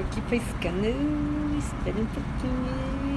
aqui pescando. Espera um pouquinho.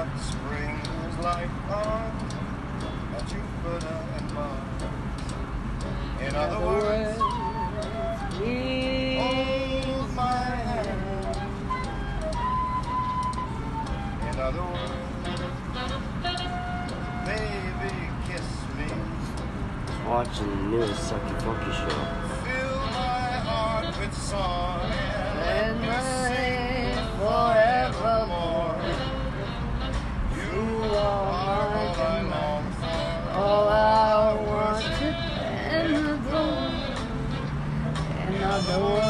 what spring was like on Jupiter and Mars. In, other, words, hold my hand. In other words, baby, kiss me. Watching the newest Sucky Funky show. Fill my heart with song. Hello.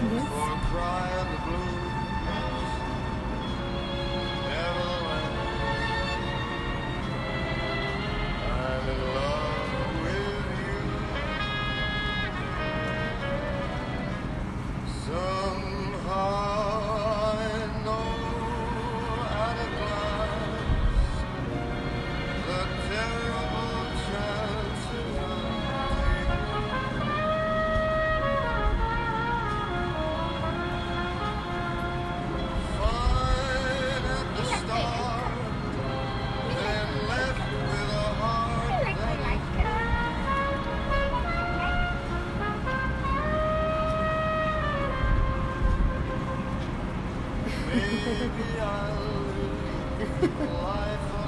Yes. Life of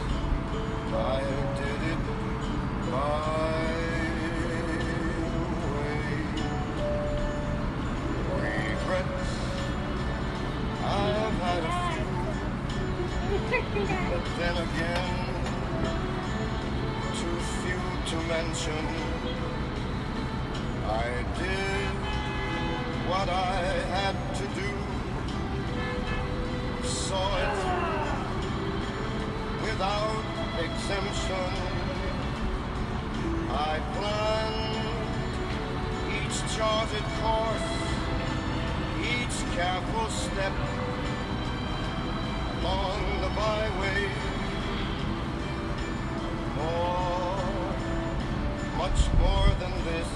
But then again, too few to mention. I did what I had to do, exemption. I planned each charted course, each careful step along the byway. More, much more than this,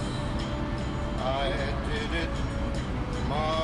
I did it my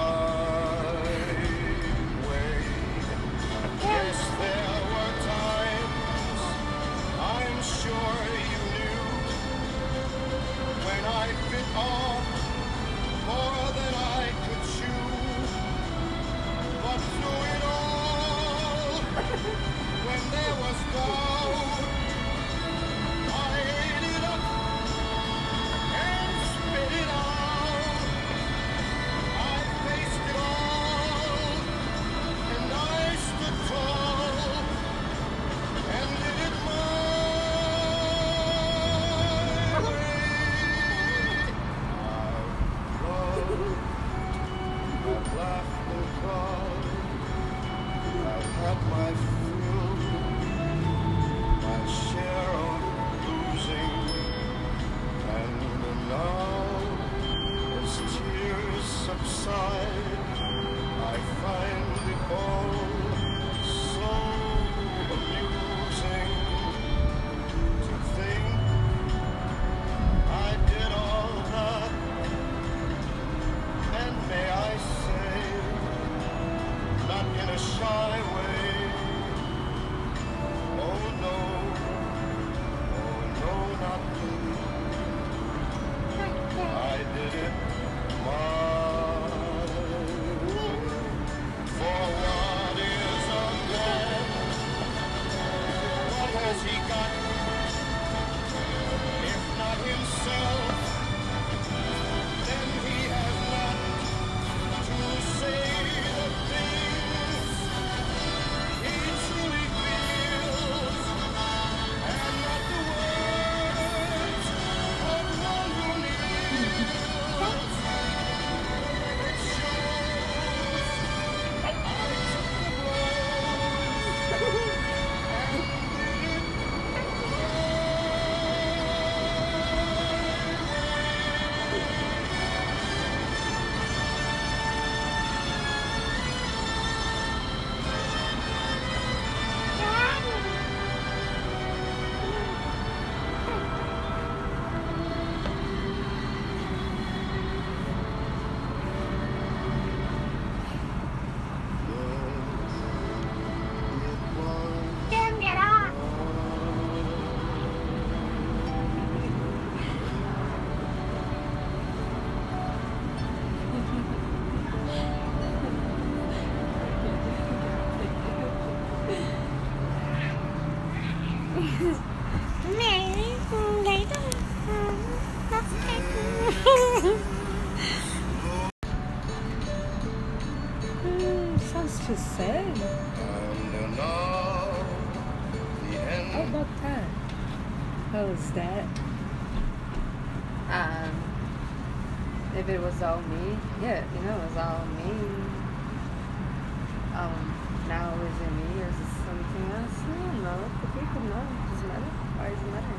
Was that? Um, if it was all me, yeah, you know, it was all me. Um, now is it me or is it something else? I don't know. The people know. Does it matter? Why does it matter?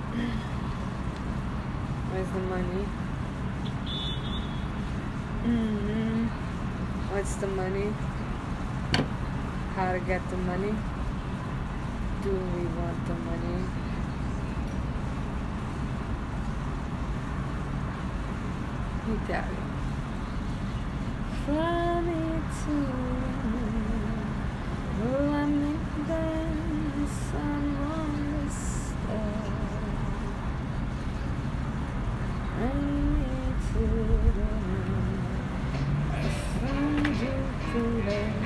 Where's the money? hmm What's the money? How to get the money? do we want the money? Italia. From Italy, I make someone to? I need to know if I'm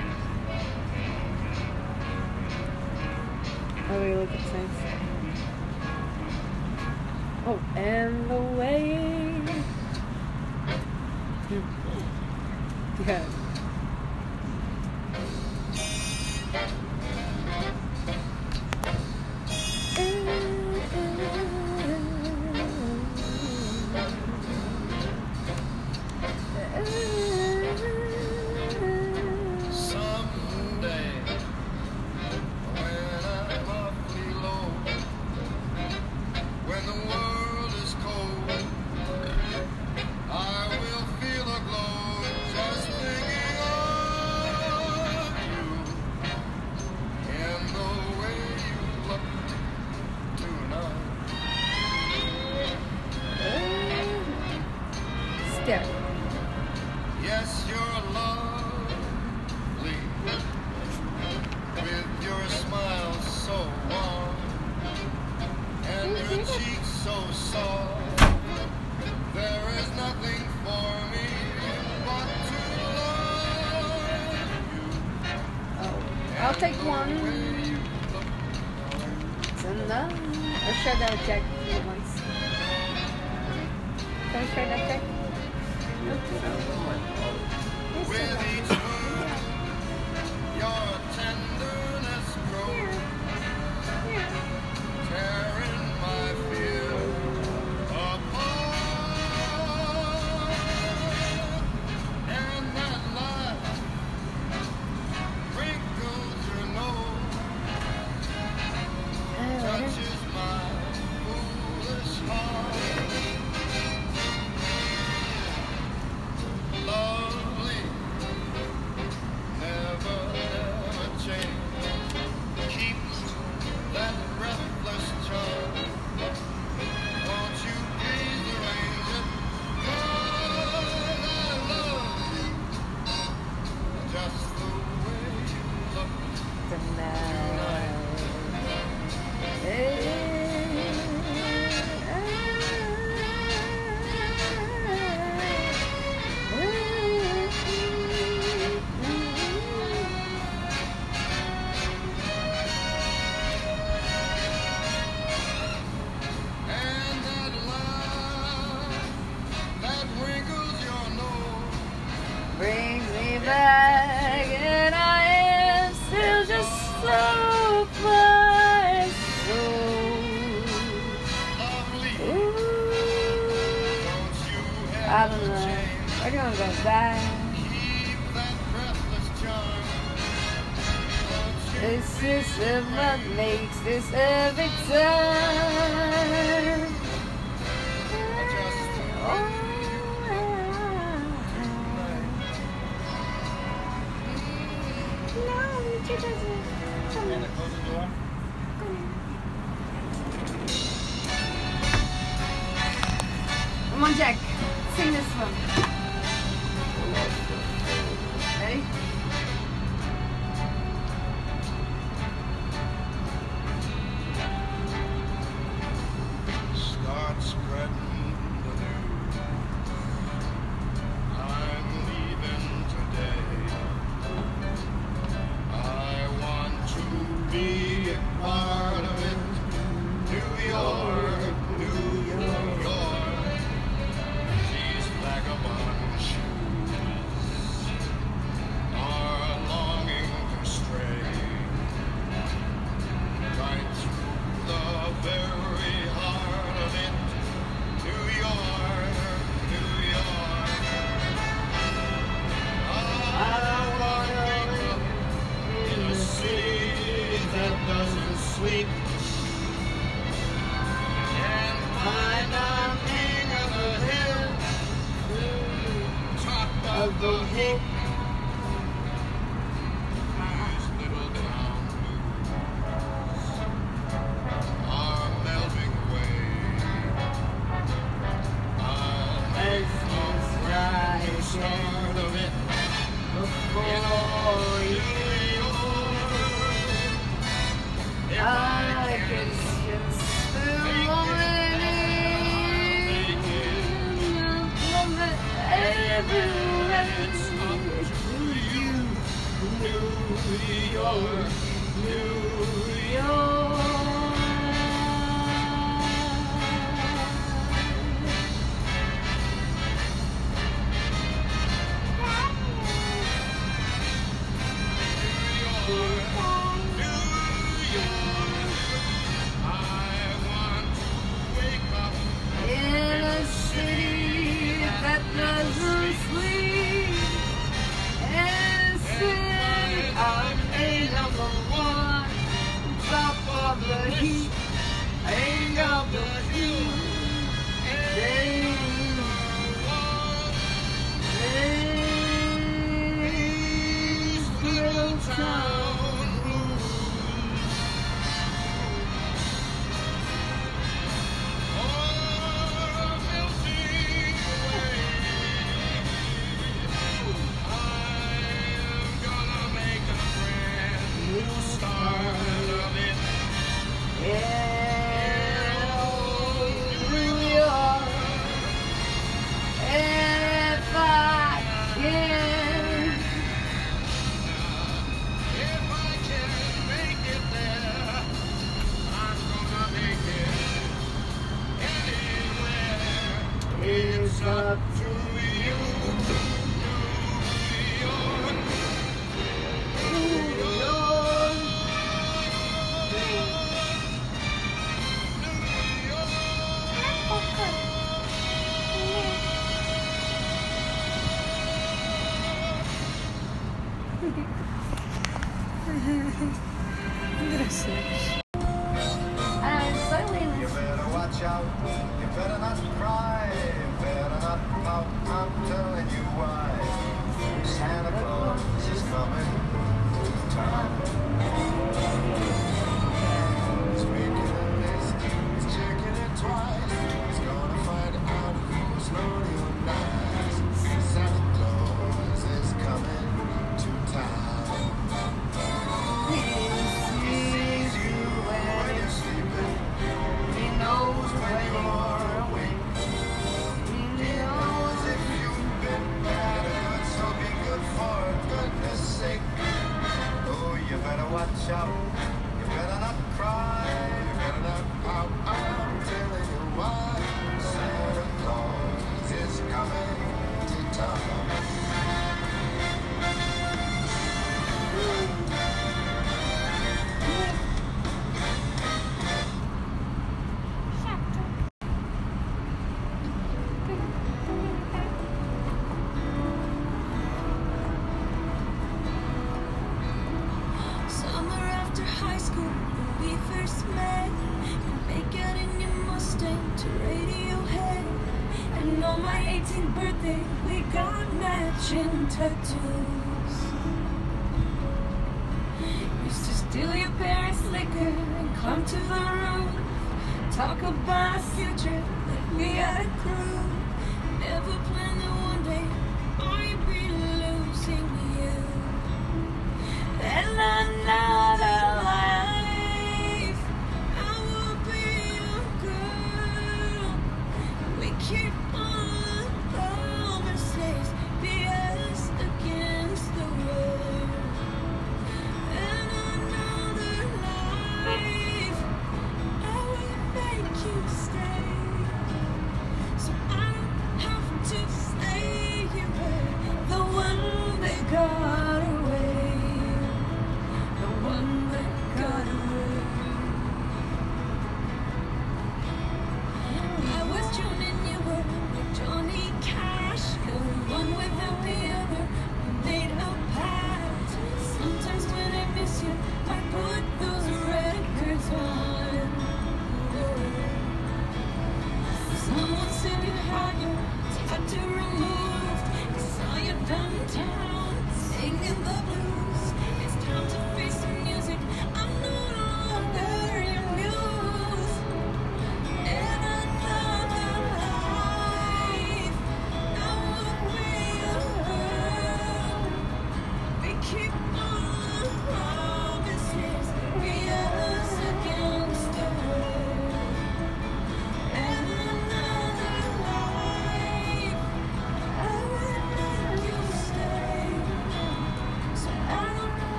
Oh, I'll take one. It's enough. A shadow check once. Can I shadow check? Okay. brings me back, and I am still just so so. I don't know. We're gonna go back. This is what makes this every time. the door? Come on, Jack. Sing this one. Go ahead. Gracias.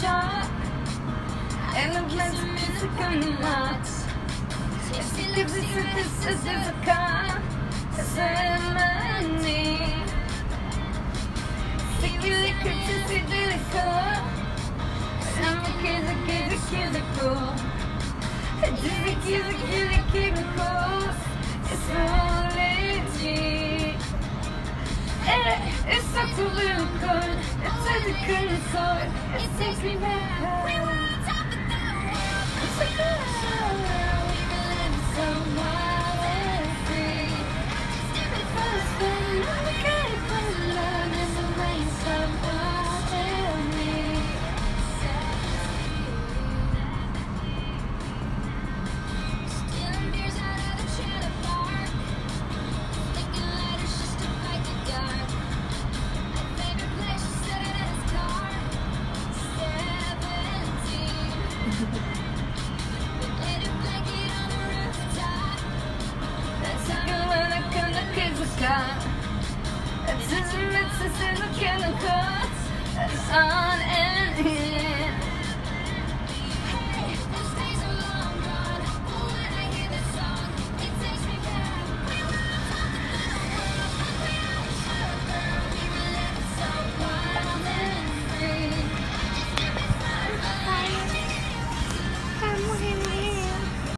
The shop And the plays music on the lots If he lives in this is a car A ceremony Sticky liquor to see the I'm a kid, a kid, a kid, a cool Dizzy, kid, a kid, a kid, a cool It's so legit Eh, it's such a little good. It's such a good chord. It takes me back. We were on top of the world. It's a good world. Even so wild and free. Stupid first thing. I'm a